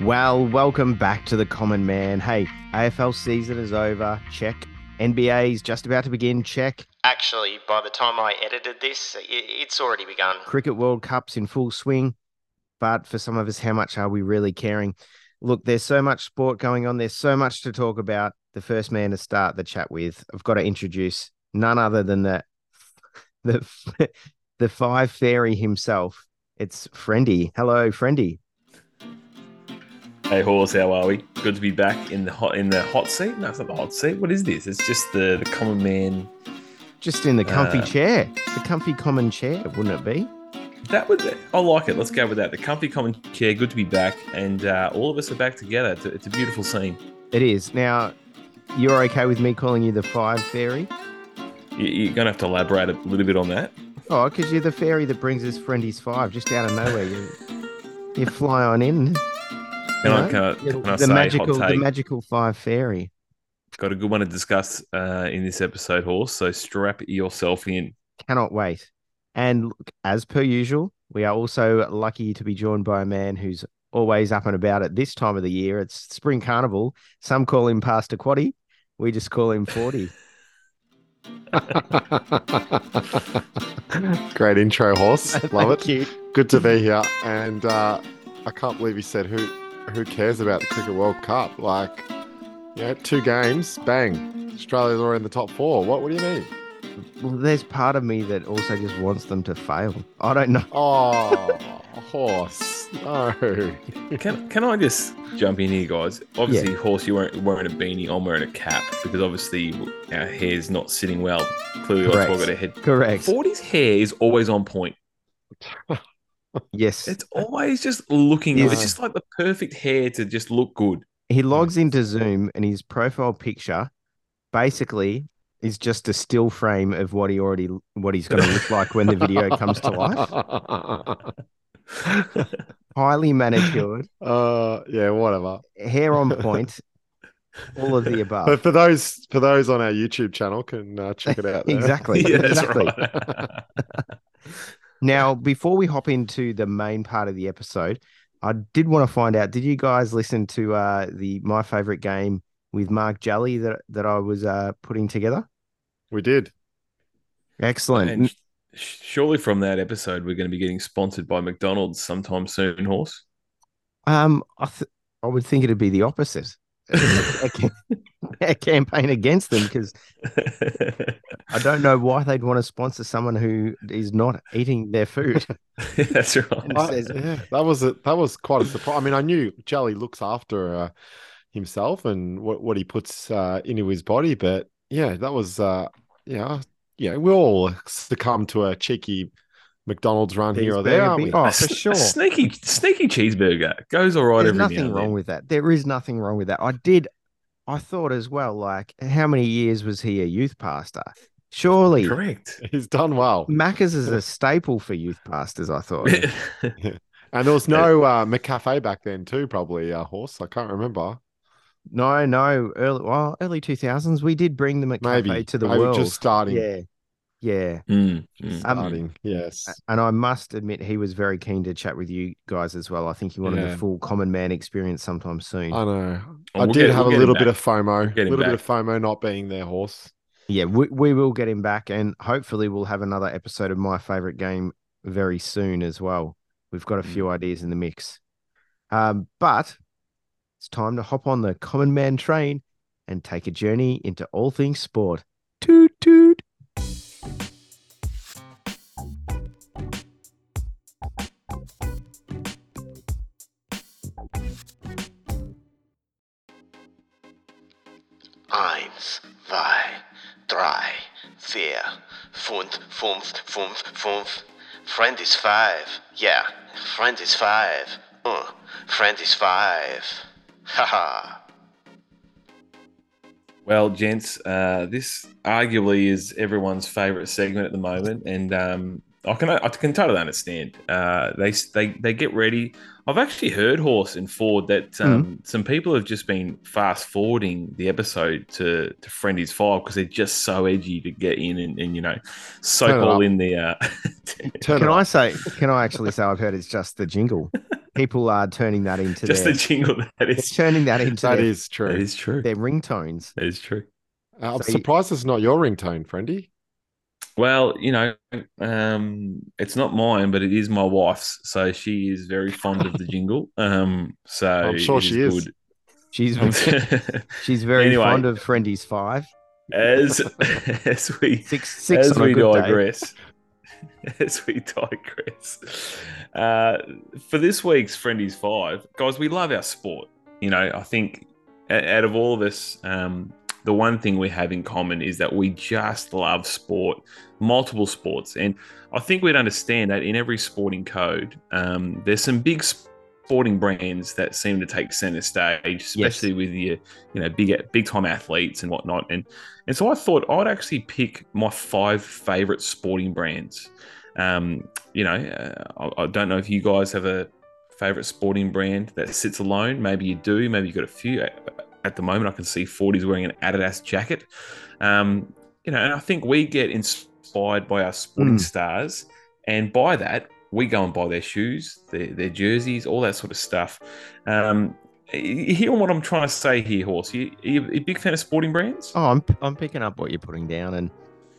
Well, welcome back to the Common Man. Hey, AFL season is over. Check. NBA is just about to begin. Check. Actually, by the time I edited this, it's already begun. Cricket World Cup's in full swing. But for some of us, how much are we really caring? Look, there's so much sport going on. There's so much to talk about. The first man to start the chat with, I've got to introduce none other than the the the five fairy himself. It's Friendy. Hello, Friendy. Hey horse, how are we? Good to be back in the hot in the hot seat. No, it's not the hot seat. What is this? It's just the the common man. Just in the comfy Uh, chair, the comfy common chair, wouldn't it be? That would I like it. Let's go with that. The comfy common chair. Good to be back, and uh, all of us are back together. It's a, it's a beautiful scene. It is. Now, you're okay with me calling you the five fairy? You, you're gonna have to elaborate a little bit on that. Oh, because you're the fairy that brings us Friendy's five just out of nowhere. You, you fly on in. Can I, can I, know? can I the say magical, hot the take? magical five fairy. Got a good one to discuss uh, in this episode, horse. So strap yourself in. Cannot wait. And look, as per usual, we are also lucky to be joined by a man who's always up and about at this time of the year. It's spring carnival. Some call him Pastor Quaddy. We just call him 40. Great intro, horse. Love it. Thank you. Good to be here. And uh, I can't believe he said who who cares about the Cricket World Cup? Like, yeah, two games, bang. Australia's already in the top four. What, what do you mean? Well, there's part of me that also just wants them to fail. I don't know. Oh, horse. No. Can can I just jump in here, guys? Obviously, horse, you weren't wearing a beanie. I'm wearing a cap because obviously our hair's not sitting well. Clearly, that's why I've got a head. Correct. 40's hair is always on point. Yes. It's always just looking. Yes. It's just like the perfect hair to just look good. he logs into Zoom and his profile picture basically is just a still frame of what he already what he's going to look like when the video comes to life. Highly manicured, uh, yeah, whatever. hair on point, all of the above. But for those for those on our YouTube channel, can uh, check it out. Exactly. yeah, that's exactly. right. Now, before we hop into the main part of the episode, I did want to find out: Did you guys listen to uh, the my favorite game with Mark Jelly that that I was uh, putting together? we did. Excellent. and surely from that episode, we're going to be getting sponsored by McDonald's sometime soon, horse. Um, I th- I would think it'd be the opposite. A, cam- a campaign against them because I don't know why they'd want to sponsor someone who is not eating their food. that's right. And I- says- yeah, that was a that was quite a surprise. I mean, I knew Jelly looks after uh, himself and what what he puts uh, into his body, but yeah, that was uh, yeah, yeah. We all succumb to a cheeky McDonald's run here or there, Cheeseburger aren't we? Oh, for sure. A sneaky, sneaky cheeseburger goes all right There's nothing wrong then. with that. There is nothing wrong with that. I did. I thought as well. Like, how many years was he a youth pastor? Surely, Correct. He's done well, Macca's is a staple for youth pastors. I thought. and there was no uh, McCafe back then too. Probably uh, horse. I can't remember. no, no. Early, well, early two thousands. We did bring the at Maybe to the maybe world. just starting. Yeah, yeah. Mm, mm. Um, starting. yes. And I must admit, he was very keen to chat with you guys as well. I think he wanted Yeah. the full common man experience sometime soon. I know. Oh, I we'll did get- have we'll a little bit back. of FOMO. A get him little bit of FOMO not being their horse. yeah, we, we will get him back, and hopefully we'll have another episode of my favorite game very soon as well. We've got a few Mm. ideas in the mix, um, but it's time to hop on the common man train and take a journey into all things sport. Toot toot. Fünf, fünf, fünf. Friend is five. Yeah, friend is five. Uh, friend is five. Haha. Well, gents, uh, this arguably is everyone's favorite segment at the moment, and um, I can I can totally understand. Uh, they they they get ready. I've actually heard Horse and Ford that um, some people have just been fast forwarding the episode to to Friendy's file because they're just so edgy to get in and, and you know soak Turn all up. in the. Uh, Turn Can it I say? Can I actually say I've heard it's just the jingle? people are turning that into Just their, the jingle that they're turning that into That their, is true. That is true. their ringtones. That is true. Uh, I'm So you- surprised it's not your ringtone, friendy. Well, you know, um, it's not mine, but it is my wife's. So she is very fond of the jingle. Um, so I'm sure she is. She's good. she's very Anyway. fond of Friendy's five. as as we Six six as we digress, as we digress, uh, for this week's Friendies Five, guys, we love our sport. You know, I think out of all of us, um, the one thing we have in common is that we just love sport, multiple sports, and I think we'd understand that in every sporting code, um, there's some big sporting brands that seem to take center stage, especially with your, you know, big big time athletes and whatnot. And and so I thought I'd actually pick my five favorite sporting brands. Um, you know, uh, I, I don't know if you guys have a favorite sporting brand that sits alone. Maybe you do. Maybe you've got a few. At- the moment, I can see 40s wearing an Adidas jacket. Um, you know, and I think we get inspired by our sporting Mm. stars, and by that, we go and buy their shoes, their, their jerseys, all that sort of stuff. Um, you hearing what I'm trying to say here, Horse? You, are you a big fan of sporting brands? Oh, I'm I'm picking up what you're putting down, and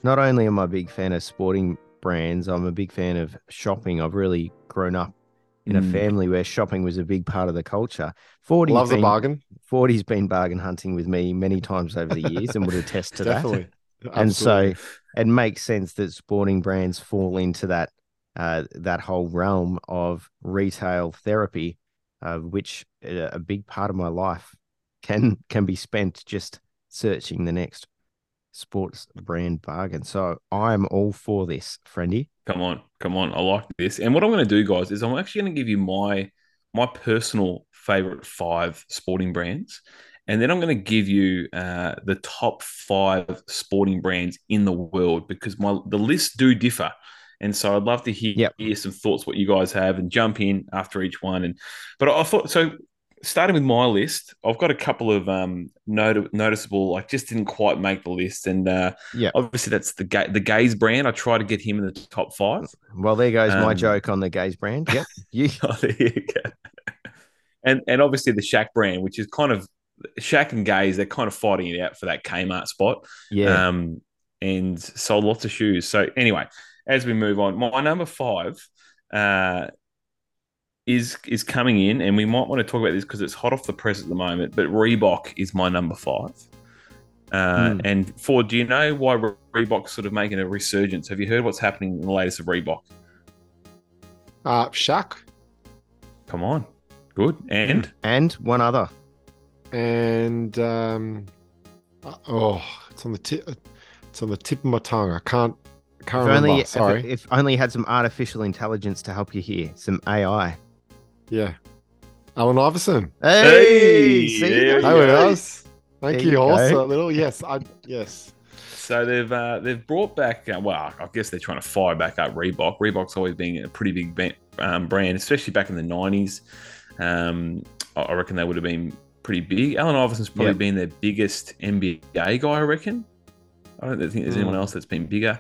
not only am I a big fan of sporting brands, I'm a big fan of shopping. I've really grown up in a Mm. family where shopping was a big part of the culture. Forty Loves a been, bargain. Forty's been bargain hunting with me many times over the years, and would attest to that. And so it makes sense that sporting brands fall into that uh, that whole realm of retail therapy, uh, which uh, a big part of my life can can be spent just searching the next sports brand bargain. So I'm all for this, friendy. Come on, come on. I like this. And what I'm going to do, guys, is I'm actually going to give you my my personal favorite five sporting brands, and then I'm going to give you uh, the top five sporting brands in the world because my the lists do differ. And so I'd love to hear, Yep. hear some thoughts what you guys have and jump in after each one. And but I thought so. Starting with my list, I've got a couple of um not- noticeable, like just didn't quite make the list, and uh, Yep. obviously that's the ga- the Gaze brand. I try to get him in the top five. Well, there goes my Um, joke on the gaze brand. Yep. You, Oh, there you go. And and obviously the Shaq brand, which is kind of Shaq and Gaze, they're kind of fighting it out for that Kmart spot. yeah. Um, and sold lots of shoes. So anyway, as we move on, my number five uh, is is coming in, and we might want to talk about this because it's hot off the press at the moment. But Reebok is my number five. Uh, Hmm. And Ford, do you know why Re- Reebok's sort of making a resurgence? Have you heard what's happening in the latest of Reebok? Uh, Shaq Come on, good. And and one other. and um, uh, oh, it's on the tip. It's on the tip of my tongue. I can't. Can't If remember. only, if, Sorry. if only you had some artificial intelligence to help you here, some AI. Yeah. Allen Iverson. Hey, see, there there we There you it go. Thank There you, you horse. go. A little. Yes. I. Yes. So they've uh, they've brought back. Uh, well, I guess they're trying to fire back up Reebok. Reebok's always been a pretty big um, brand, especially back in the nineties. Um, I I reckon they would have been pretty big. Allen Iverson's probably Yep. been their biggest NBA guy. I reckon. I don't think there's anyone Mm. else that's been bigger.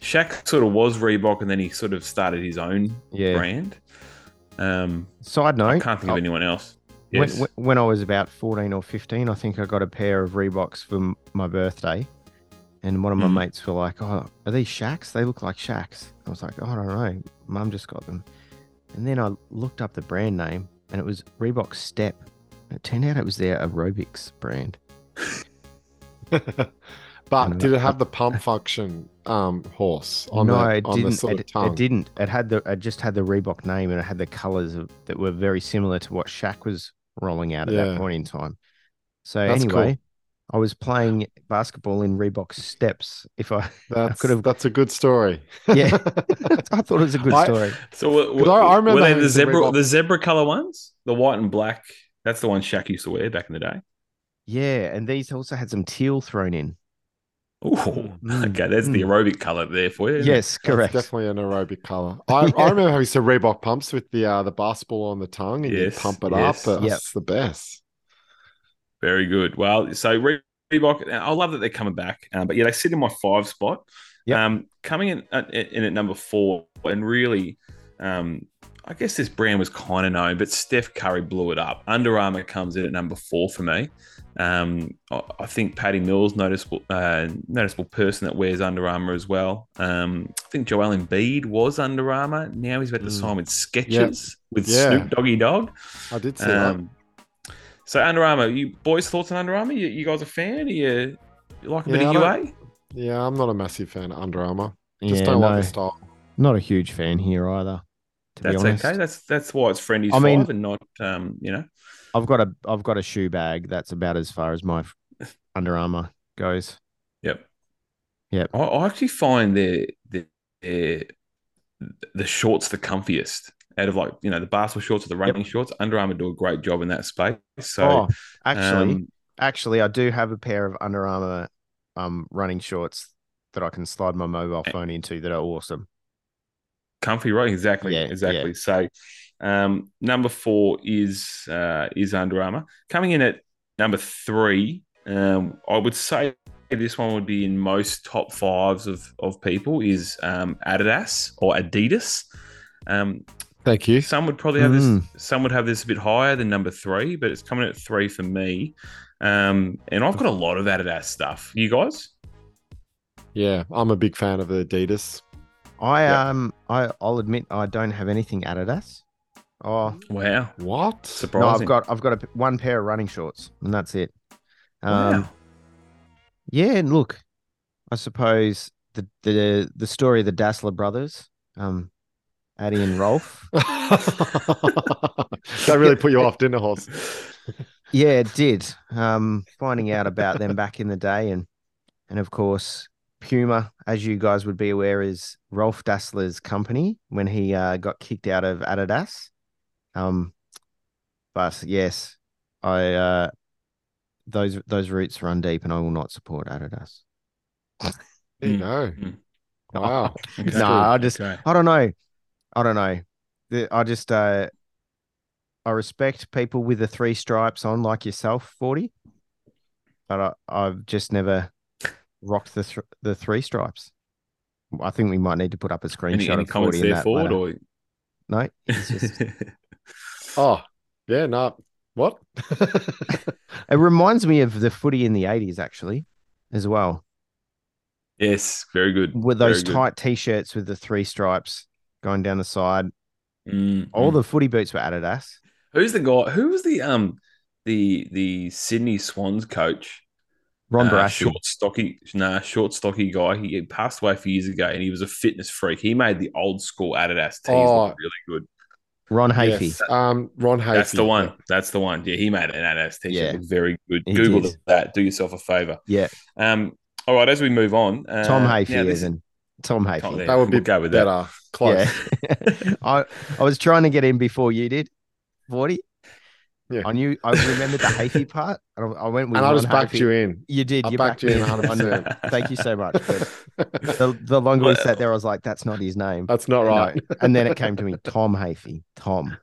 Shaq sort of was Reebok, and then he sort of started his own Yeah. brand. Um, Side note, I can't think of anyone else. when, Yes. when, when I was about 14 or 15, I think I got a pair of Reeboks for m- my birthday. And one of my Mhm. mates were like, Oh, are these Shaqs? They look like Shaqs. I was like, oh, I don't know. Mum just got them. And then I looked up the brand name and it was Reebok Step. It turned out it was their aerobics brand. but did it have the pump function? Um, horse on no, the it on didn't. the sort it, of it didn't. It had the. It just had the Reebok name and it had the colors of, that were very similar to what Shaq was rolling out at Yeah. that point in time. So That's anyway, cool. I was playing basketball in Reebok steps. If I, That's could have- that's a good story. Yeah. I thought it was a good I- story. So what, 'Cause I- I remember were they the the zebra Reebok- the zebra color ones, the white and black? That's the one Shaq used to wear back in the day. Yeah, and these also had some teal thrown in. Oh, okay, that's the mm. aerobic color there for you. isn't it? Yes, That's correct. definitely an aerobic color. I, I remember having some Reebok pumps with the uh, the basketball on the tongue, and Yes, you pump it yes. up. Yep. The best. very good. Well, so Reebok, I love that they're coming back, um, but yeah, they sit in my five spot. Yep. Um, coming in at, in at number four, and really, um, I guess this brand was kind of known, but Steph Curry blew it up. Under Armour comes in at number four for me. Um, I, I think Patty Mills noticeable uh, noticeable person that wears Under Armour as well. Um, I think Joel Embiid was Under Armour. Now he's about to Mm. sign with Skechers with Yeah. Snoop Doggy Dogg. I did see Um, so Under Armour, you boys thoughts on Under Armour? You, you guys a fan? Are you, you like a bit of UA? Yeah, I'm not a massive fan of Under Armour. Just Yeah, don't like no, the style. not a huge fan here either. That's okay. That's that's why it's Friendly's I mean- and not um, you know. I've got a I've got a shoe bag. That's about as far as my Under Armour goes. Yep. Yep. I, I actually find their, their, their the shorts the comfiest out of like you know the basketball shorts or the running shorts. Under Armour do a great job in that space. So oh, actually, um, actually, I do have a pair of Under Armour um running shorts that I can slide my mobile phone into that are awesome. Comfy, right? Exactly, Yeah, exactly. So um, number four is uh, is Under Armour coming in at number three. Um, I would say this one would be in most top fives of of people is um, Adidas or Adidas. Um, Thank you. Some would probably have Mm. this. Some would have this a bit higher than number three, but it's coming at three for me. Um, and I've got a lot of Adidas stuff. You guys? Yeah, I'm a big fan of Adidas. I Yep. um I I'll admit I don't have anything Adidas. Oh Wow, What? no. I've got I've got a, one pair of running shorts and that's it. Um, wow. Yeah, and look, I suppose the the the story of the Dassler brothers, um, Adi and Rolf. that really put you off, didn't it, Horse? Yeah, it did. Um, finding out about them back in the day, and and of course Puma, as you guys would be aware, is Rolf Dassler's company when he uh, got kicked out of Adidas. Um, but yes, I uh, those those roots run deep, and I will not support Adidas. There you Mm. go. Mm. Wow. Okay. No, I just Okay. I don't know. I don't know. I just uh I respect people with the three stripes on like yourself, 40. But I, I've just never rocked the th- the three stripes. I think we might need to put up a screenshot Any, any of 40 comments in there, that Ford? Or No, just, Oh, yeah, no. What? it reminds me of the footy in the 80s actually as well. yes, very good. With those very good. tight t-shirts with the three stripes going down the side. Mm, All mm. the footy boots were Adidas. Who's the guy? Who was the um the the Sydney Swans coach? Ron Uh, Barassi. short stocky, nah, short stocky guy. He, he passed away a few years ago, and he was a fitness freak. He made the old school Adidas tees Oh. look really good. Ron Hafey. Yes, Um, Ron Hafey. That's the one. That's the one. Yeah, he made an Adidas t-shirt Yeah. look very good. He Google did. that. Do yourself a favor. Yeah. Um. All right. As we move on, uh, Tom now Hafey, isn't Tom Hafey. Tom- That would be We'll go with that. better. Close. Yeah. I, I was trying to get in before you did, 40. Yeah. I knew I remembered the Hafey part. and I I went with And I Ron just backed Hafey. you in. You did. I you backed you in me 100%. Thank you so much. But the, the longer we sat there, I was like, that's not his name. That's not No. right. And then it came to me, Tom Hafey. Tom.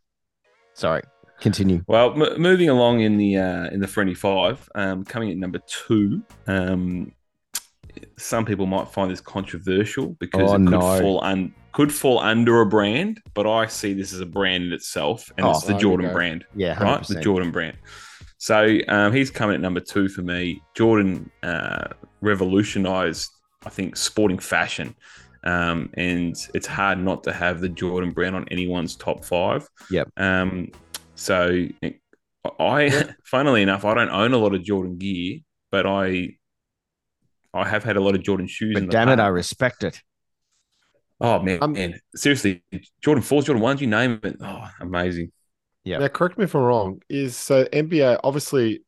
Sorry. Continue. Well, m- moving along in the uh, in the friendly five, um, coming at number two. Um, some people might find this controversial because Oh, it could no. fall un- could fall under a brand, but I see this as a brand in itself, and Oh, it's the Jordan brand, Yeah, 100%. right? The Jordan brand. So um, he's coming at number two for me. Jordan uh, revolutionized, I think, sporting fashion. Um, and it's hard not to have the Jordan brand on anyone's top five. Yep. Um, so I, funnily enough, I don't own a lot of Jordan gear, but I, I have had a lot of Jordan shoes. in But the damn it, I respect it. Oh man, Um, man, seriously, Jordan fours, Jordan ones, you name it. Oh, amazing. Yeah. Now, correct me if I'm wrong. Is so NBA obviously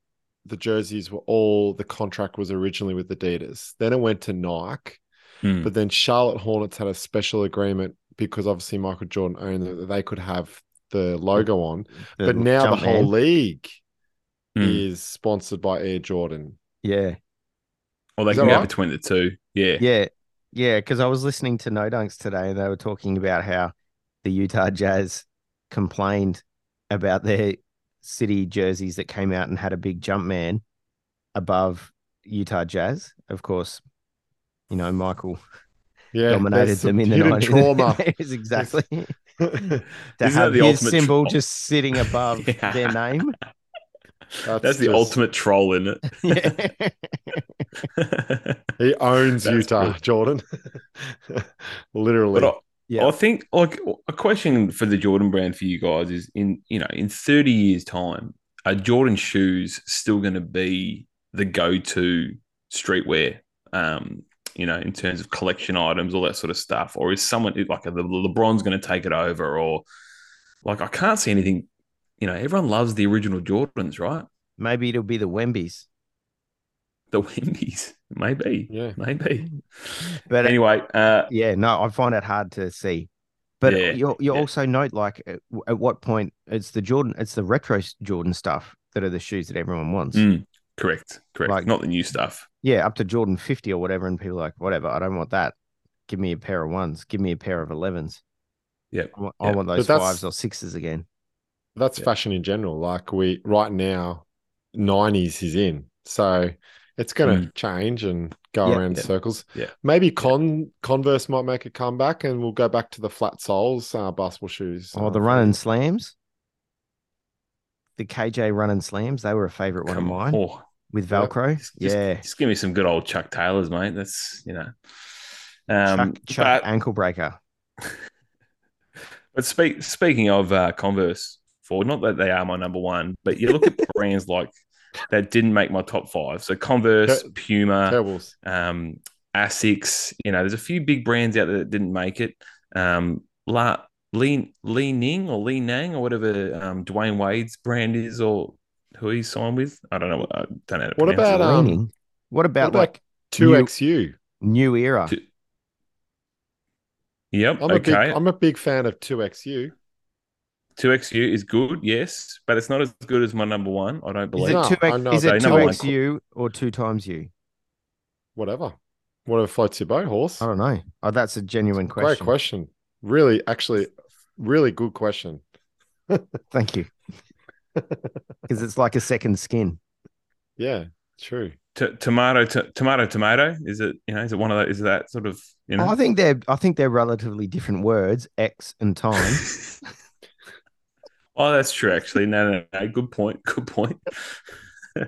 the jerseys were all the contract was originally with Adidas. Then it went to Nike, Hmm. but then Charlotte Hornets had a special agreement because obviously Michael Jordan owned it that they could have the logo on. The but now the Jumpman. whole league Hmm. is sponsored by Air Jordan. Yeah. Well, they Is can that go right? between the two. Yeah. Yeah. Yeah. Because I was listening to No Dunks today and they were talking about how the Utah Jazz complained about their city jerseys that came out and had a big jump man above Utah Jazz. Of course, you know, Michael Yeah, dominated them in the hidden 90s. trauma. It exactly. to Isn't that have the his ultimate symbol troll? just sitting above Yeah. their name. That's the just- ultimate troll, isn't it? He owns That's Utah, good. Jordan. Literally. but I, Yeah. I think like a question for the Jordan brand for you guys is in you know in 30 years time are Jordan shoes still going to be the go-to streetwear um you know in terms of collection items all that sort of stuff or is someone like the LeBron's going to take it over or like I can't see anything you know everyone loves the original Jordans right Maybe it'll be the Wembies. the Wendy's maybe yeah. maybe But anyway uh yeah, no, I find it hard to see. But Yeah, you you yeah. also note like at, at what point it's the Jordan, it's the retro Jordan stuff that are the shoes that everyone wants. mm, correct correct Like- not the new stuff Yeah, up to Jordan fifty or whatever, and people are like whatever. I don't want that. Give me a pair of ones. Give me a pair of elevens. Yeah, I want, I want those fives or sixes again. That's Yeah. fashion in general. Like we right now, nineties is in. So it's gonna change and go Yeah. around in Yeah. circles. Yeah. Maybe Con Converse might make a comeback and we'll go back to the flat soles, uh, basketball shoes. Oh, uh, the for- running slams. The KJ running slams, they were a favorite one of Come on. mine Oh, with Yeah. Velcro. Just, just- yeah. just give me some good old Chuck Taylors, mate. That's you know. Um, Chuck, Chuck but, ankle breaker. but speak, speaking of uh, Converse, Ford, not that they are my number one, but you look at brands like that didn't make my top five. So Converse, Ter- Puma, Terribles. um, Asics. You know, there's a few big brands out there that didn't make it. Um, La Lee Li-Ning or Lee Nang or whatever um, Dwyane Wade's brand is, or who he's signed with. I don't know. What, I don't know. What pronounce it. about, um, what about about like Two XU. new era? Two- Yep. I'm a big okay. I'm a big fan of two XU. Two XU is good, yes, but it's not as good as my number one. I don't Is believe. it two I X? know Is it two XU or two times U? Whatever. Whatever floats your boat, horse. I don't know. Oh, that's a genuine Great question. Great question. Really, actually, really good question. Thank you. Because it's like a second skin. Yeah, true. T- tomato, t- tomato, tomato. Is it? You know, is it one of those? Is that sort of? You know. I think they're I think they're relatively different words, X and time. oh, that's true. Actually, no, no, no. Good point. Good point. Um,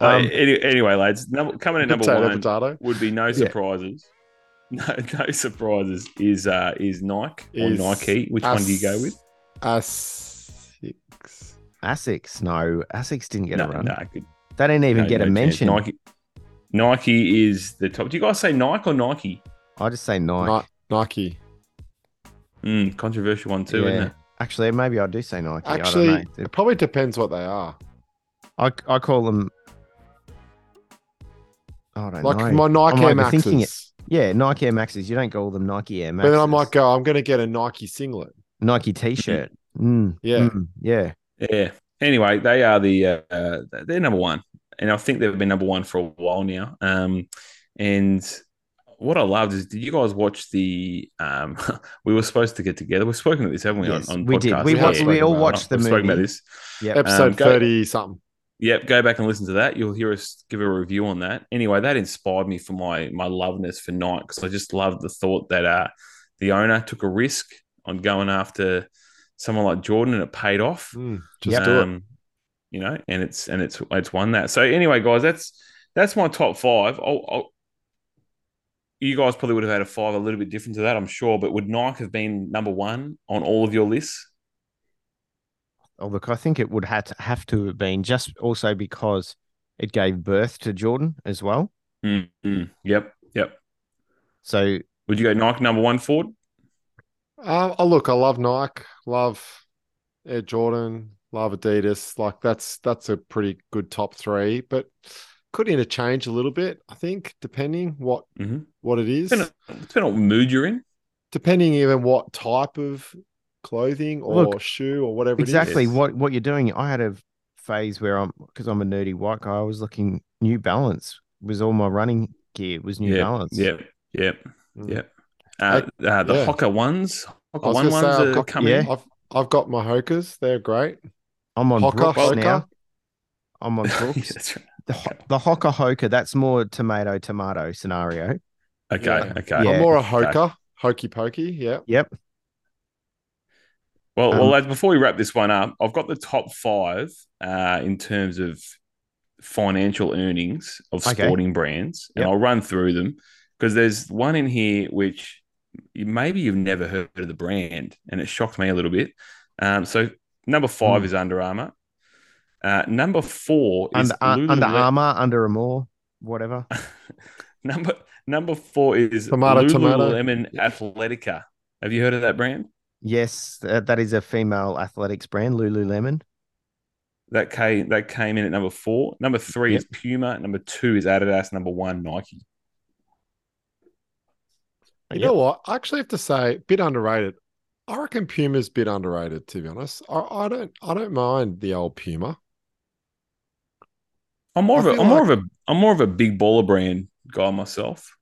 Uh, any, anyway, lads, number, coming at number potato, one potato. would be no surprises. No, no surprises. Is uh is Nike or Nike? Which one do you go with? Asics. Asics, no, Asics didn't get no, a run. no, good. They didn't even No, get no a chance. mention. Nike, Nike is the top. Do you guys say Nike or Nike? I just say Nike. Ni- Nike. Mm, controversial one too, isn't it? Actually, maybe I do say Nike. Actually, I don't know. it probably depends what they are. I, I call them. I don't Like know. my Nike I'm Air overthinking it. Maxes. Yeah, Nike Air Maxes. You don't call them Nike Air But Maxes. then I might go, I'm going to get a Nike singlet. Nike T-shirt. Mm, Yeah. mm, yeah. Yeah. Anyway, they are the uh, they're number one, and I think they've been number one for a while now. Um, and what I loved is, did you guys watch the? Um, we were supposed to get together. We've spoken about this, haven't we? Yes, on, on we did. We Yeah, watched. We all watched the We've movie. spoken about this. Yep. Episode Um, go- 30 something. Yep, go back and listen to that. You'll hear us give a review on that. Anyway, that inspired me for my my loveness for Nike because I just loved the thought that uh, the owner took a risk on going after someone like Jordan and it paid off. Mm, just do it. Um, You know, and it's and it's it's won that. So anyway, guys, that's that's my top five. I'll, I'll, you guys probably would have had a five a little bit different to that, I'm sure. But would Nike have been number one on all of your lists? Oh, look, I think it would have to, have to have been just also because it gave birth to Jordan as well. Mm, mm, yep, yep. So Would you go Nike number one, Ford? Uh, oh, look, I love Nike, love Air Jordan, love Adidas. Like that's that's a pretty good top three, but could interchange a little bit. I think depending what Mhm. what it is, Depending on, depending on what mood you're in. depending even what type of clothing or Look, shoe or whatever. exactly it is. what what you're doing. I had a phase where I'm because I'm a nerdy white guy. I was looking New Balance was all my running gear was New yeah, Balance. Yep, yep, Mm. yep. Uh, uh, the yeah. Hoka ones, I Hoka was one gonna say, ones I've got- coming. yeah. I've I've got my Hokas. They're great. I'm on Hoka, Brooks Hoka. now. I'm on Brooks. That's right. The ho- the Hoka Hoka. That's more tomato tomato scenario. Okay, Yeah. okay. Yeah. I'm more a Okay. Hoka, hokey pokey. Yeah. Yep. Well, well, Um, lads, before we wrap this one up, I've got the top five uh, in terms of financial earnings of Okay. sporting brands, and Yep. I'll run through them because there's one in here which maybe you've never heard of the brand, and it shocked me a little bit. Um, so number five Mm. is Under Armour. Uh, number four is Under uh, Under Armour, Under Armour, whatever. Number number four is Tomato, tomato. Lululemon Athletica. Have you heard of that brand? Yes, that, that is a female athletics brand, Lululemon. That came that came in at number four. Number three is Puma. Number two is Adidas. Number one Nike. You Yep. know what? I actually have to say, bit underrated. I reckon Puma's a bit underrated, to be honest. I, I don't I don't mind the old Puma. I'm more I of a feel I'm more of a I'm more of a big baller brand guy myself.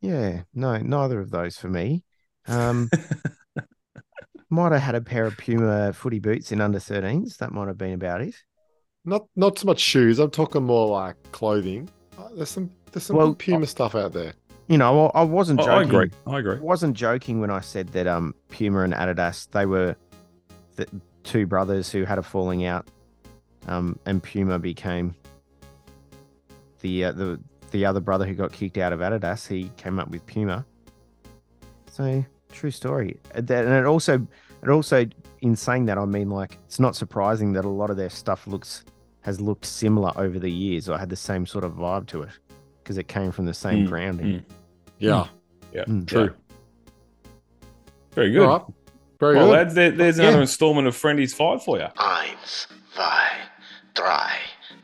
Yeah, no, neither of those for me. Um, might have had a pair of Puma footy boots in under 13s. That might have been about it. Not not so much shoes. I'm talking more like clothing. Uh, There's some there's some Well, good Puma stuff out there. You know, I, I wasn't I, joking. I agree. I agree. I wasn't joking when I said that um Puma and Adidas they were the two brothers who had a falling out, um, and Puma became the uh, the the other brother who got kicked out of Adidas. He came up with Puma. So true story. And that- and it also it also in saying that I mean like it's not surprising that a lot of their stuff looks has looked similar over the years or had the same sort of vibe to it because it came from the same Mm, grounding. mm. Yeah, Yeah, Mm. true. Very good. All right. Very Well, good. lads, there, there's Yeah. another installment of Friendies Five for you. Eins, zwei, drei,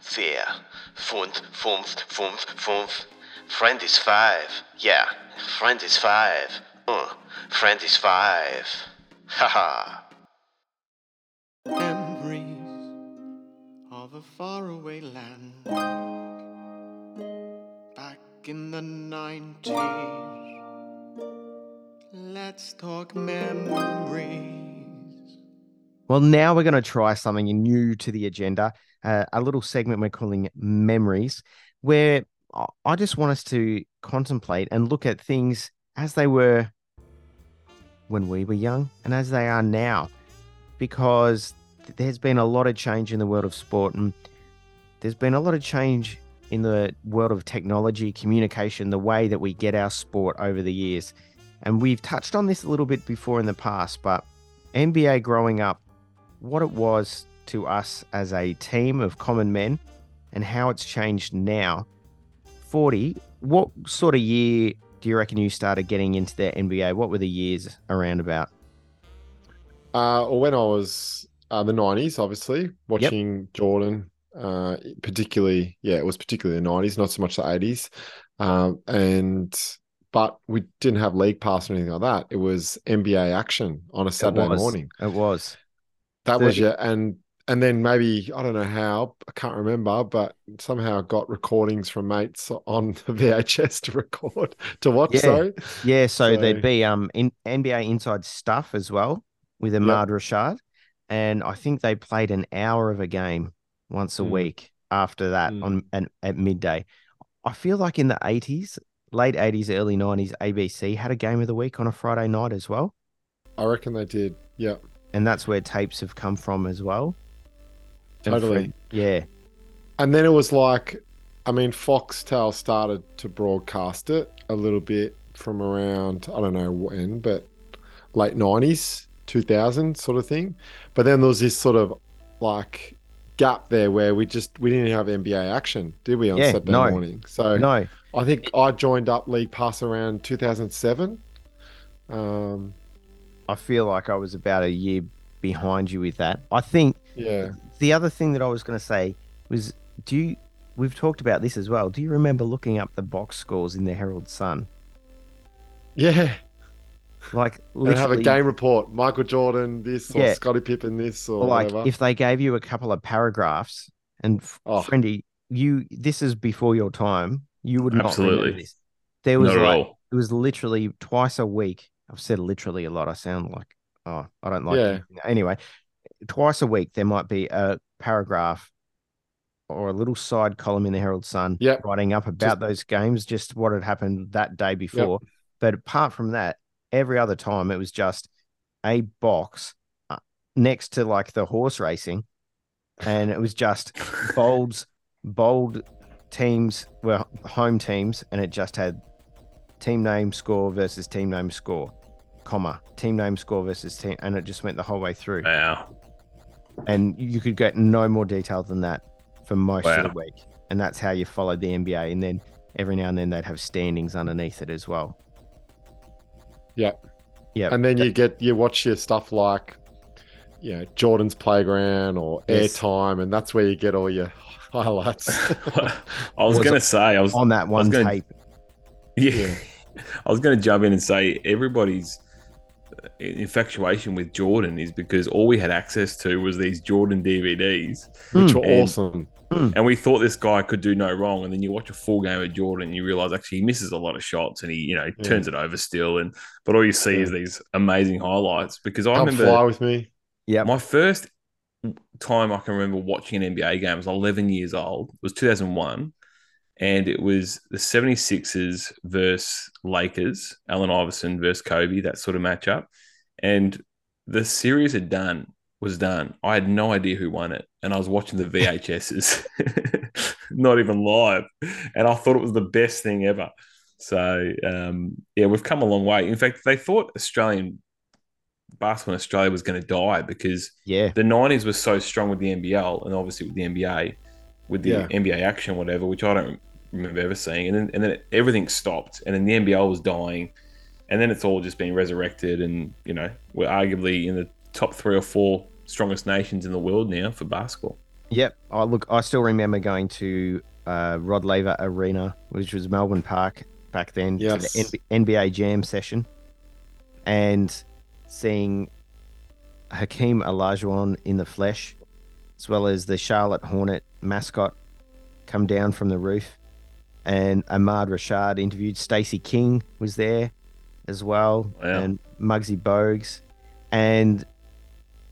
vier, fünf, fünf, fünf, fünf. Friend is five. Yeah, friend is five. Uh, friend is five. Haha. Memories of a faraway land back in the 90s. Let's talk memories. Well, now we're going to try something new to the agenda, uh, a little segment we're calling Memories, where I- just want us to contemplate and look at things as they were when we were young and as they are now, because there's been a lot of change in the world of sport and there's been a lot of change in the world of technology, communication, the way that we get our sport over the years. And we've touched on this a little bit before in the past, but NBA growing up, what it was to us as a team of common men and how it's changed now. 40, what sort of year do you reckon you started getting into the NBA? What were the years around about? Uh, or when I was uh, the nineties, obviously watching Jordan, uh, particularly, yeah, it was particularly the nineties, not so much the eighties. Um, and but we didn't have league pass or anything like that. It was NBA action on a Saturday was. morning. It was. That was 30. yeah, and and then maybe I don't know how I can't remember, but somehow got recordings from mates on the VHS to record to watch. Yeah. Sorry, Yeah, so, So- there'd be um in NBA inside stuff as well with Ahmad Rashad. And I think they played an hour of a game once a Mm. week after that Mm. on and at midday. I feel like in the 80s, late 80s, early 90s, ABC had a game of the week on a Friday night as well. I reckon they did. Yeah, And that's where tapes have come from as well. Totally. Fred- yeah. and then it was like, I mean, Foxtel started to broadcast it a little bit from around I don't know when, but late nineties, two thousand sort of thing. But then there was this sort of like gap there where we just we didn't have NBA action, did we, on Yeah, Saturday no. morning? So No. I think I joined up League Pass around 2007. Um, I feel like I was about a year behind you with that. I think yeah. the other thing that I was going to say was do you we've talked about this as well. Do you remember looking up the box scores in the Herald Sun? Yeah. Like And have a game report. Michael Jordan this or Yeah. Scottie Pippen this or, or like whatever. if they gave you a couple of paragraphs and f- Oh. friendy you this is before your time you would not remember Absolutely. this there was Not at like all. it was literally twice a week i've said literally a lot i sound like oh i don't like Yeah. it. anyway twice a week there might be a paragraph or a little side column in the herald sun Yep. writing up about those games just what had happened that day before but apart from that every other time it was just a box uh, next to like the horse racing, and it was just bold, bold teams, well, home teams, and it just had team name score versus team name score, comma, team name score versus team, and it just went the whole way through. Wow. And you could get no more detail than that for most of the week. And that's how you followed the NBA. And then every now and then they'd have standings underneath it as well. Yeah. Yeah. And then you get you watch your stuff like, you know, Jordan's playground or Yes. airtime, and that's where you get all your highlights. I was, Was gonna say I was on that one gonna- tape. Yeah. I was going to jump in and say everybody's uh, infatuation with Jordan is because all we had access to was these Jordan DVDs. which Mm. were And- awesome. And we thought this guy could do no wrong. And then you watch a full game of Jordan and you realize actually he misses a lot of shots and he, you know, Yeah. turns it over still. And but all you see is these amazing highlights because I Come remember fly with me. Yep. my first time I can remember watching an NBA game I was 11 years old. It was 2001. And it was the 76ers versus Lakers, Allen Iverson versus Kobe, that sort of matchup. And the series had done was done. I had no idea who won it. And I was watching the VHSs, not even live. And I thought it was the best thing ever. So, um, yeah, we've come a long way. In fact, they thought Australian basketball in Australia was going to die because Yeah. the 90s was so strong with the NBL and obviously with the NBA, with the Yeah. NBA action, whatever, which I don't remember ever seeing. And then, and then everything stopped. And then the NBL was dying. And then it's all just being resurrected. And, you know, we're arguably in the top three or four strongest nations in the world now for basketball. Yep. I look. I still remember going to uh, Rod Laver Arena, which was Melbourne Park back then, Yes. to the NB- NBA Jam session, and seeing Hakeem Olajuwon in the flesh, as well as the Charlotte Hornet mascot come down from the roof, and Ahmad Rashad interviewed. Stacey King was there as well, Wow. and Muggsy Bogues, and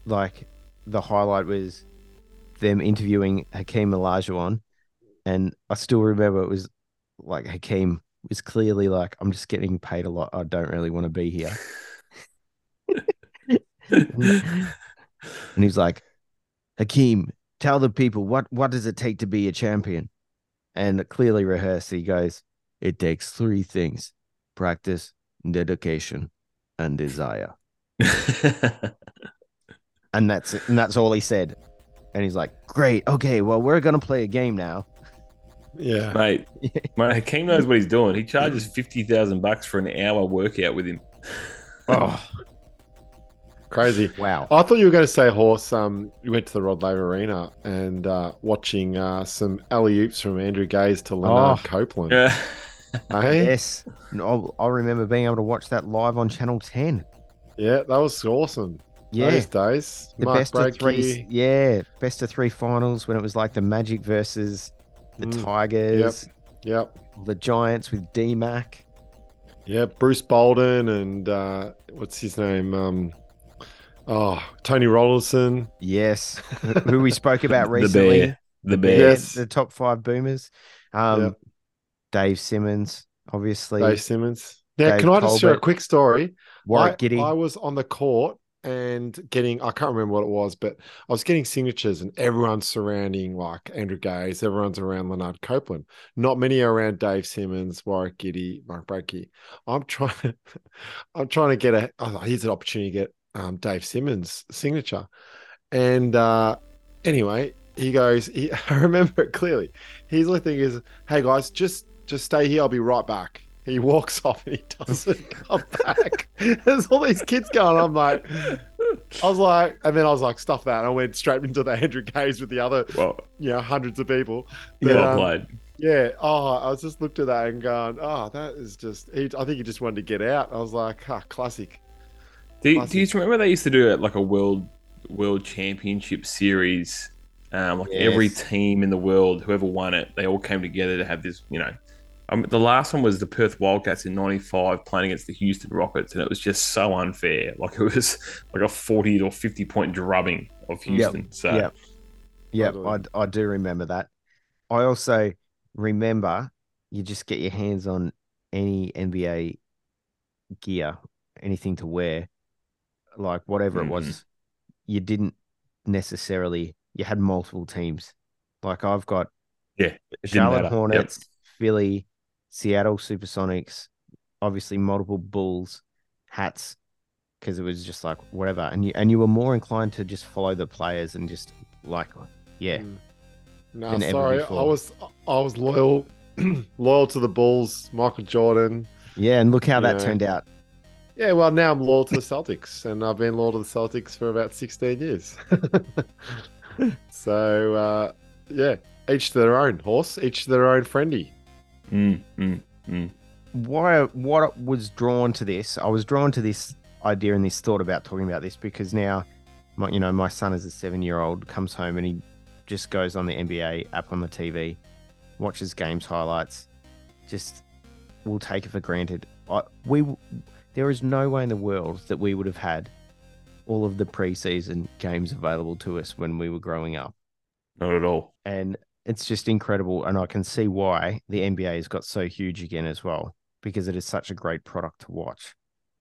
like the highlight was them interviewing Hakeem Olajuwon, and I still remember it was like Hakeem was clearly like, "I'm just getting paid a lot. I don't really want to be here," and he's like, "Hakeem, tell the people what what does it take to be a champion?" And clearly rehearse. he goes, "It takes three things: practice, dedication, and desire." And that's it. And that's all he said. And he's like, "Great, okay, well, we're gonna play a game now." Yeah. mate, mate, Hakeem knows what he's doing. He charges 50,000 bucks for an hour workout with him. Oh, Crazy. wow. I thought you were going to say, Horse. Um, you went to the Rod Laver Arena and uh, watching uh, some alley oops from Andrew Gaze to Lanard Oh. Copeland. Yeah. Hey? Yes, No, I remember being able to watch that live on Channel Ten. Yeah, that was awesome. Yeah, Those days. the Mark best of three. Yeah, best of three finals when it was like the Magic versus the Mm, Tigers, Yep. the Giants with D Mac. Yeah, Bruce Bolden and uh, what's his name? Um, oh, Tony Ronaldson. Yes, who we spoke about The recently. bear. The bear. Yes. the top five boomers. Um, Yep. Dave Simmons, obviously. Dave Simmons. Now, Dave can I just share a quick story? Warwick I, Giddy. I was on the court and getting, I can't remember what it was, but I was getting signatures and everyone's surrounding like Andrew Gaze, everyone's around Lanard Copeland. Not many are around Dave Simmons, Warrick Giddey, Mark Bradtke. I'm trying to, I'm trying to get a, oh, here's an opportunity to get um, Dave Simmons' signature. And uh, anyway, he goes, he, I remember it clearly. His little thing is, hey guys, just just stay here. I'll be right back. He walks off and he doesn't come back. There's all these kids going on, mate. I was like, and then I was like, stuff that. And I went straight into the Andrew Gaze with the other, Well, you know, hundreds of people. But, well um, yeah. Oh, I was just looked at that and going, oh, that is just, he, I think he just wanted to get out. I was like, ah, classic. Do you, do you remember they used to do it like a world world championship series? Um, like every team in the world, whoever won it, they all came together to have this. You know, um, the last one was the Perth Wildcats in '95 playing against the Houston Rockets, and it was just so unfair. Like it was like a 40 or 50 point drubbing of Houston. So Yep. Yep, I, I do remember that. I also remember you just get your hands on any NBA gear, anything to wear. Like whatever it Mhm. was, you didn't necessarily you had multiple teams. Like I've got Yeah, Charlotte matter. Yep. Hornets, Philly, Seattle Supersonics, obviously multiple Bulls hats because it was just like whatever, and you and you were more inclined to just follow the players and just like yeah, Mm. No, than sorry, I was I was loyal loyal to the Bulls, Michael Jordan. yeah, and look how that Yeah. turned out. Yeah, well, now I'm loyal to the Celtics, and I've been loyal to the Celtics for about 16 years. so, uh, yeah, each to their own horse, each to their own friendy. Mm, mm, mm. why what was drawn to this i was drawn to this idea and this thought about talking about this because now my, you know my son is a seven year old comes home and he just goes on the nba app on the tv watches games highlights just we'll take it for granted I, we w- there is no way in the world that we would have had all of the preseason games available to us when we were growing up Not at all. and it's just incredible. And I can see why the NBA has got so huge again as well, because it is such a great product to watch,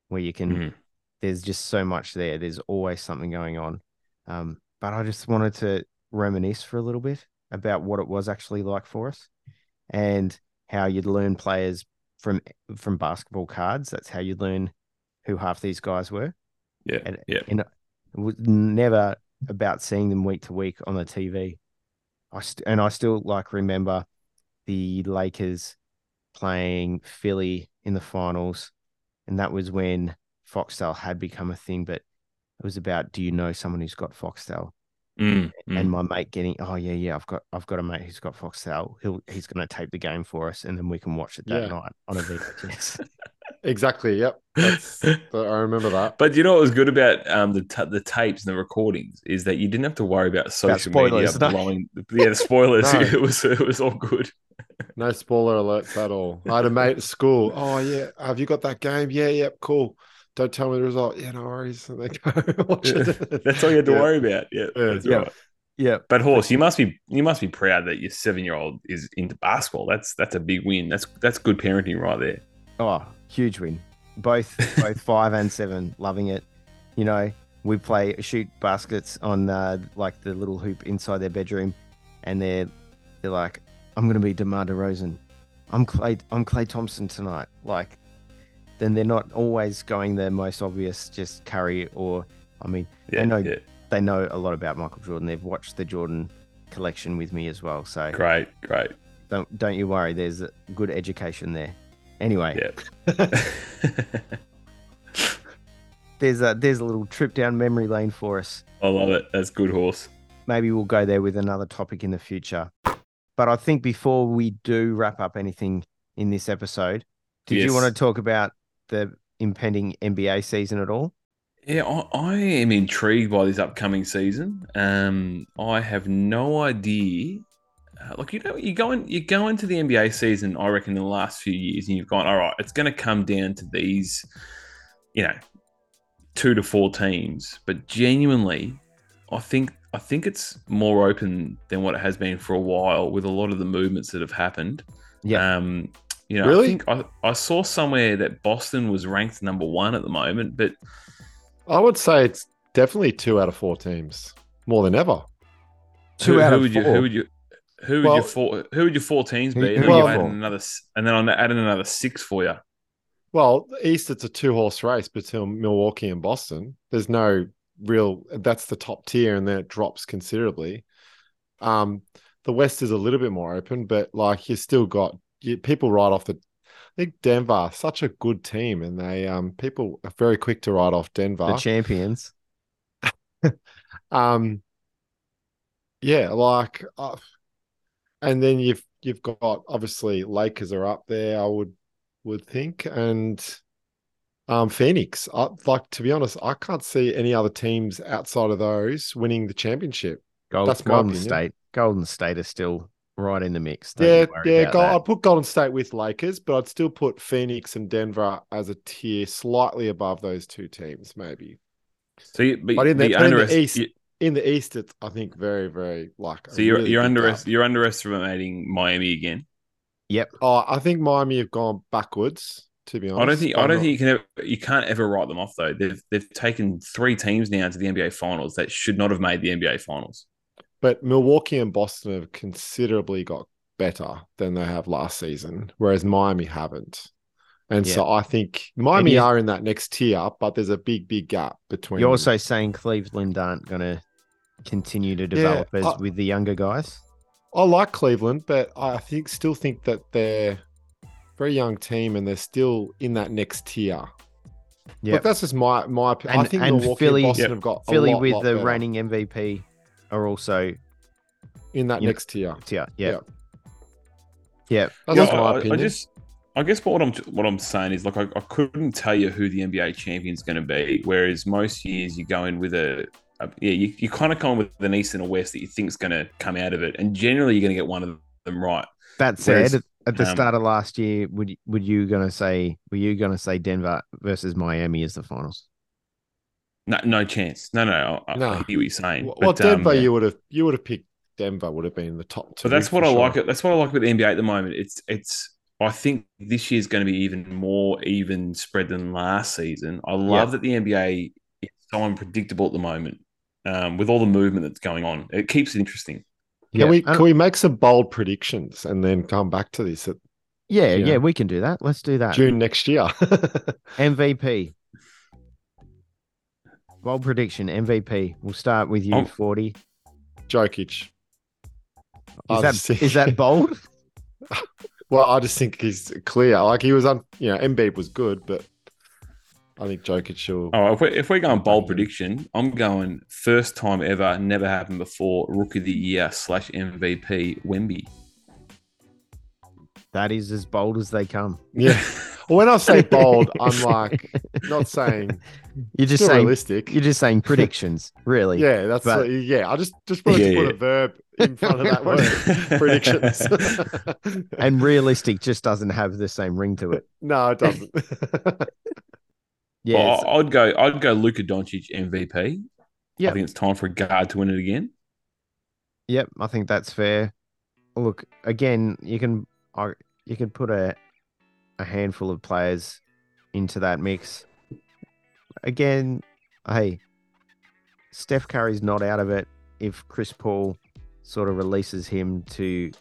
where you can. Mhm. There's just so much there. There's always something going on. Um, but I just wanted to reminisce for a little bit about what it was actually like for us, and how you'd learn players from from basketball cards. That's how you learn who half these guys were. Yeah, And, yeah. and it was never about seeing them week to week on the TV. I st- and I still like remember the Lakers playing Philly in the finals, and that was when Foxtel had become a thing. But it was about do you know someone who's got Foxtel? Mm, mm. And my mate getting oh yeah yeah I've got I've got a mate who's got Foxtel. He'll he's going to tape the game for us, and then we can watch it that Yeah. night on a VHS. Exactly. Yep. That's, I remember that. But you know what was good about um, the t- the tapes and the recordings is that you didn't have to worry about social media spoilers, no. blowing. Yeah, the spoilers. No. it was it was all good. No spoiler alerts at all. I had a mate at school. Oh, yeah. Have you got that game? Yeah, yep. cool. Don't tell me the result. Yeah, no worries. And they go watch it. That's all you had to Yeah. worry about. Yeah, Yeah. that's Yeah. right. yeah, But horse, you must be you must be proud that your seven year old is into basketball. That's that's a big win. That's that's good parenting right there. Oh, huge win. Both both five and seven, loving it. You know, we play shoot baskets on uh, like the little hoop inside their bedroom, and they're they're like, "I'm gonna be DeMar DeRozan. I'm Klay. I'm Klay Thompson tonight." Like, then they're not always going the most obvious, just Curry or I mean, Yeah, they know yeah. they know a lot about Michael Jordan. They've watched the Jordan collection with me as well, so Great, great. don't don't you worry. There's a good education there. Anyway, Yeah. there's a there's a little trip down memory lane for us. I love it. That's good horse. Maybe we'll go there with another topic in the future. But I think before we do wrap up anything in this episode, did you want to talk about the impending NBA season at all? Yeah, I, I am intrigued by this upcoming season. Um, I have no idea. Uh, like you know, you go in, you go into the NBA season. I reckon in the last few years, and you've gone, all right, it's going to come down to these, you know, two to four teams. But genuinely, I think I think it's more open than what it has been for a while with a lot of the movements that have happened. Yeah. Um, you know, I Really? think I, I saw somewhere that Boston was ranked number one at the moment, but I would say it's definitely two out of four teams, more than ever. Two who, out who of would you four. who would you who would Well- your four who would your four teams be? And who then you are add another and then I add in another six for you. Well, East, it's a two horse race between Milwaukee and Boston. There's no real, that's the top tier, and then it drops considerably. Um, the West is a little bit more open, but like you still got you, people write off the. I think Denver, such a good team, and they um people are very quick to write off Denver. The champions. Um, yeah, like, uh, and then you've you've got obviously Lakers are up there. I would would think, and um, Phoenix. I, like to be honest, I can't see any other teams outside of those winning the championship. Gold, That's Golden. State. Golden State is still right in the mix. Don't yeah, yeah. about Go. I'd put Golden State with Lakers, but I'd still put Phoenix and Denver as a tier slightly above those two teams, maybe. So, you, but, But in the- you but in the East, you- In the East, it's I think very, very like. so you're really you're under you're underestimating Miami again. Yep. Oh, I think Miami have gone backwards To be honest, I don't think I don't not- think you can ever, you can't ever write them off though. They've they've taken three teams now to the NBA finals that should not have made the NBA finals. But Milwaukee and Boston have considerably got better than they have last season, whereas Miami haven't. And so I think Miami are in that next tier, but there's a big, big gap between. You're also saying Cleveland aren't going to continue to develop as I- with the younger guys. I like Cleveland, but I think still think that they're a very young team and they're still in that next tier. Yeah, that's just my my. opinion. I And- think and Milwaukee Philly- and Boston Yep. have got Philly lot, with lot the better reigning MVP are also in that you know, next tier. yeah yeah Yeah. yeah. That's Yeah, my I, I just, I guess what I'm what I'm saying is like I, I couldn't tell you who the NBA champion is going to be. Whereas most years you go in with a, a yeah, you, you kind of come with an East and a West that you think is going to come out of it, and generally you're going to get one of them right. That said, Whereas, at- at the um, start of last year, would would you gonna say were you gonna say Denver versus Miami as the finals? No, no chance. No, no, I, No. I hear what you're saying. well, but, Denver, um, you would have you would have picked Denver would have been the top two. But that's what I sure. like. That's what I like with the NBA at the moment. It's it's. I think this year's going to be even more even spread than last season. I love that the NBA is so unpredictable at the moment. Um, with all the movement that's going on, it keeps it interesting. Can we and- can we make some bold predictions and then come back to this at yeah, yeah. yeah, we can do that. Let's do that. June next year? MVP. Bold prediction, MVP. We'll start with you, Oh. 40. Jokic. Is that think- is that bold? Well, I just think he's clear. Like he was on, you know, Embiid was good, but I think Jokic will. Oh, if we're, if we're going bold prediction, I'm going first time ever, never happened before, rookie of the year slash MVP, Wemby. That is as bold as they come. Yeah. Well, when I say bold, I'm like not saying You're just still saying realistic. you're just saying predictions, really. Yeah, that's But- what- yeah. I just just wanted Yeah, to put yeah. a verb in front of that word. Predictions. And realistic just doesn't have the same ring to it. no, it doesn't. Yeah. Well, I'd go. I'd go Luka Doncic MVP. Yeah. I think it's time for a guard to win it again. Yep, I think that's fair. Look, again, you can I, you can put a a handful of players into that mix. Again, hey, Steph Curry's not out of it if Chris Paul sort of releases him to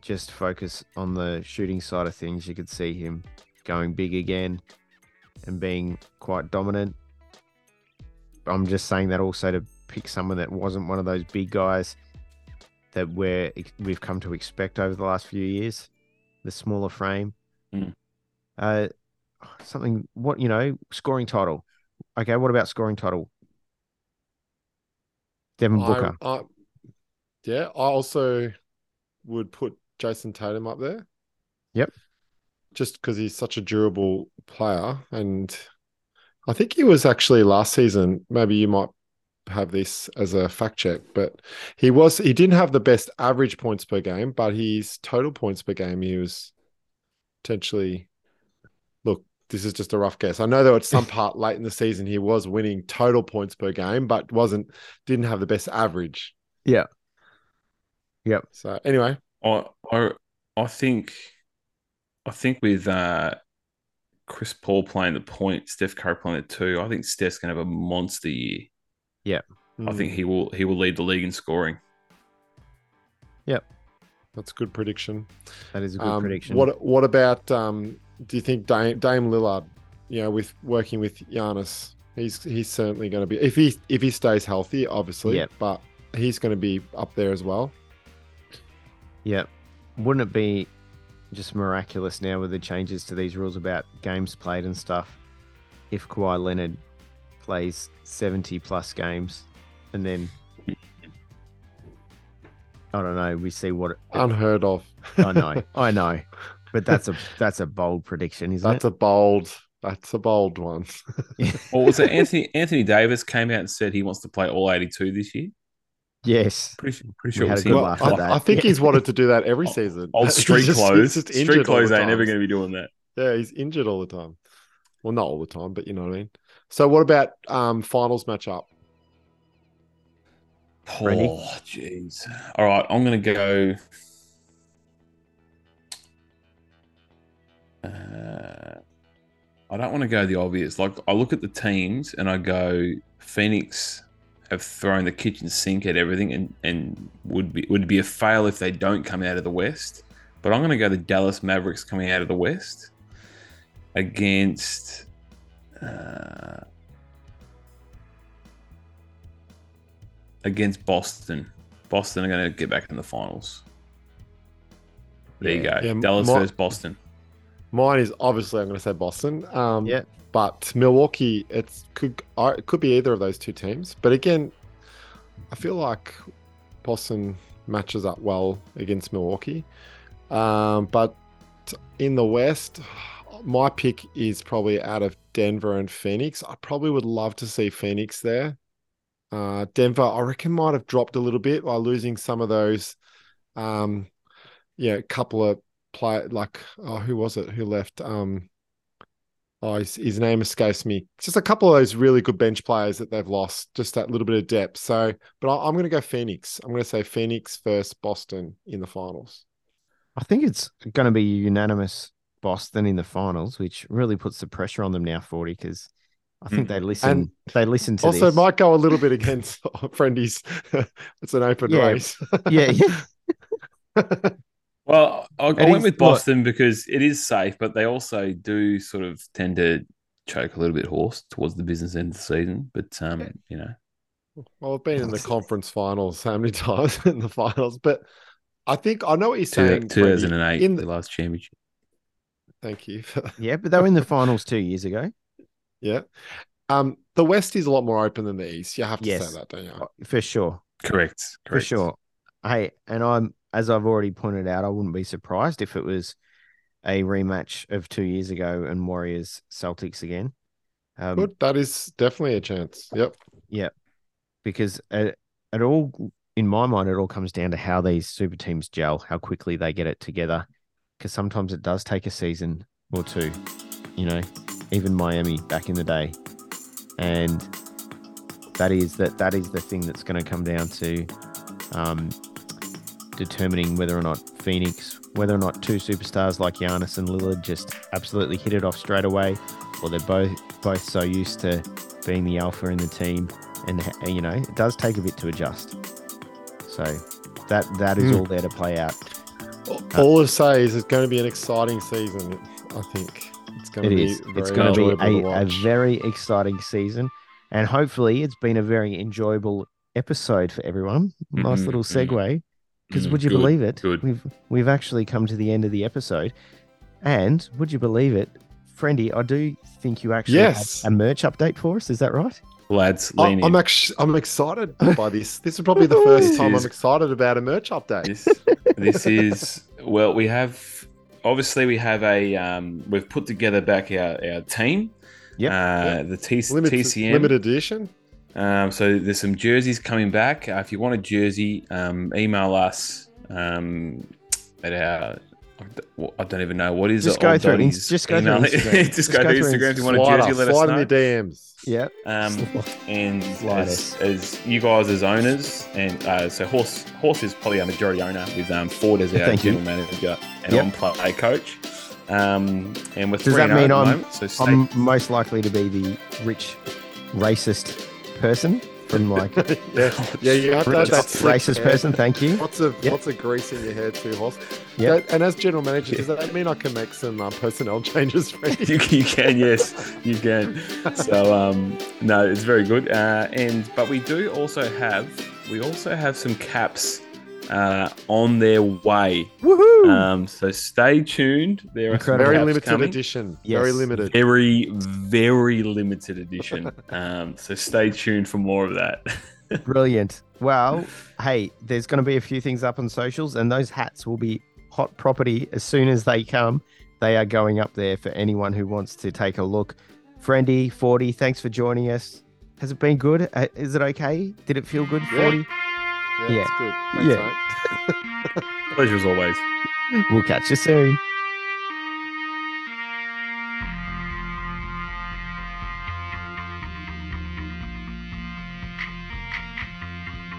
just focus on the shooting side of things. You could see him going big again and being quite dominant. I'm just saying that also to pick someone that wasn't one of those big guys that we're we've come to expect over the last few years. The smaller frame, Mm. Uh, something. What you know, scoring title. Okay, what about scoring title? Devin Booker. I- yeah, I also would put Jayson Tatum up there. Yep. Just because he's such a durable player. And I think he was actually last season. Maybe you might have this as a fact check, but he was, he didn't have the best average points per game, but his total points per game, he was potentially, this is just a rough guess. I know that at some part late in the season, he was winning total points per game, but wasn't, didn't have the best average. Yeah. Yep. So anyway, I I I think I think with uh, Chris Paul playing the point, Steph Curry playing the two, I think Steph's gonna have a monster year. Yeah. I think he will he will lead the league in scoring. Yep. That's a good prediction. That is a good Um, prediction. What What about? Um, do you think Dame, Dame Lillard? You know, with working with Giannis, he's he's certainly going to be if he if he stays healthy, obviously. Yep. But he's going to be up there as well. Yeah. Wouldn't it be just miraculous now with the changes to these rules about games played and stuff if Kawhi Leonard plays 70 plus games and then I don't know, we see what Unheard of. I know. I know. But that's a that's a bold prediction, isn't That's a bold. That's a bold one. it? Or was it Anthony Anthony Davis came out and said he wants to play all eighty two this year? yes. Pretty sure, pretty sure it had was a him. good Well, laugh at that. I, I think Yeah. he's wanted to do that every season. Old street just- clothes. just Street clothes the ain't never going to be doing that. Yeah, he's injured all the time. Well, not all the time, but you know what I mean. So, what about um finals matchup? Ready? Oh, jeez. All right, I'm going to go. Uh, I don't want to go the obvious. Like I look at the teams and I go, Phoenix have thrown the kitchen sink at everything, and and would be would be a fail if they don't come out of the West. But I'm going to go the Dallas Mavericks coming out of the West against. Uh, against Boston. Boston are going to get back in the finals. There you go. Yeah, Dallas my- versus Boston. Mine is obviously I'm going to say Boston. Um, Yeah. But Milwaukee, it's could it could be either of those two teams. But again, I feel like Boston matches up well against Milwaukee. Um, but in the West, my pick is probably out of Denver and Phoenix. I probably would love to see Phoenix there. Uh, Denver, I reckon, might have dropped a little bit by losing some of those. Um, couple of play like oh, who was it who left? Um, oh, his, his name escapes me. Just a couple of those really good bench players that they've lost, just that little bit of depth. So, but I, I'm going to go Phoenix. I'm going to say Phoenix first, Boston in the finals. I think it's going to be unanimous Boston in the finals, which really puts the pressure on them now, 40, because I think Mm. they listen. And they listen to Also, this. might go a little bit against Friendies. it's an open Yeah. race. yeah, yeah. Well, I, I went with look- Boston because it is safe, but they also do sort of tend to choke a little bit horse towards the business end of the season. But um, you know, Well, I've been in the conference finals how many times in the finals, but I think I know what you're saying. two, Brendy. 2008, In the the, last championship. thank you. Yeah, but they were in the finals two years ago. yeah. Um, the West is a lot more open than the East. You have to Yes. say that, don't you? For sure. Correct. Correct. For sure. Hey, and I'm as I've already pointed out, I wouldn't be surprised if it was a rematch of two years ago and Warriors Celtics again. Um, Good. That is definitely a chance. Yep. Yep. because it, it all, in my mind, it all comes down to how these super teams gel, how quickly they get it together. Because sometimes it does take a season or two, you know, even Miami back in the day, and that is that that is the thing that's going to come down to um, determining whether or not Phoenix, whether or not two superstars like Giannis and Lillard just absolutely hit it off straight away, or they're both both so used to being the alpha in the team and you know it does take a bit to adjust so that that is Hmm. all there to play out All I say is it's going to be an exciting season. I think it's going it to be. is Very it's going to enjoyable be to a, a very exciting season and hopefully it's been a very enjoyable episode for everyone nice Mhm, little segue because Mm, would you good, believe it good. we've we've actually come to the end of the episode and would you believe it friendy i do think you actually Yes. have a merch update for us is that right Lads, I- lean I'm actually I'm excited by this. This is probably the first time is- I'm excited about a merch update. this this is well we have obviously we have a um we've put together back our, our team Yep, uh the T- Limited, tcm limited edition. Um so there's some jerseys coming back uh, if you want a jersey um email us um at our I don't even know what is Just it. go through just go through. Instagram. just, Just go, go through Instagram if you want a jersey. Let us know. slide in your DMs. yeah Um, and as, as you guys as owners, and uh, so Horse Horse is probably our majority owner with um, Ford as our Thank you. general manager and Yep. on play coach. Um, and we're Does three that oh mean I'm- moment, so I'm most likely to be the rich, racist person from like yeah, yeah, you have to have that racist hair. person. Thank you. Lots of Yep. lots of grease in your hair too, Hoss. Yep. That- And as general manager, does that mean I can make some uh, personnel changes? Freddie? you, you can yes, you can. So um, no, it's very good. Uh, and but we do also have we also have some caps uh, on their way. Woohoo! Um, so stay tuned. There are some Very limited coming. edition. Yes. Very limited. very very limited edition um so stay tuned for more of that Brilliant. Well, hey, there's going to be a few things up on socials, and those hats will be hot property as soon as they come. They are going up there for anyone who wants to take a look. Friendy, 40, thanks for joining us. Has it been good? Uh, Is it okay? Did it feel good, 40? Yeah, Yeah. it's good. Thanks, Yeah. mate. pleasure as always We'll catch you soon.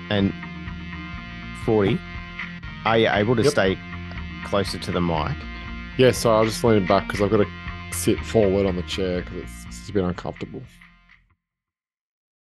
And 40, are you able to Yep. stay closer to the mic? Yeah, so I'll just lean back because I've got to sit forward on the chair because it's, it's a bit uncomfortable.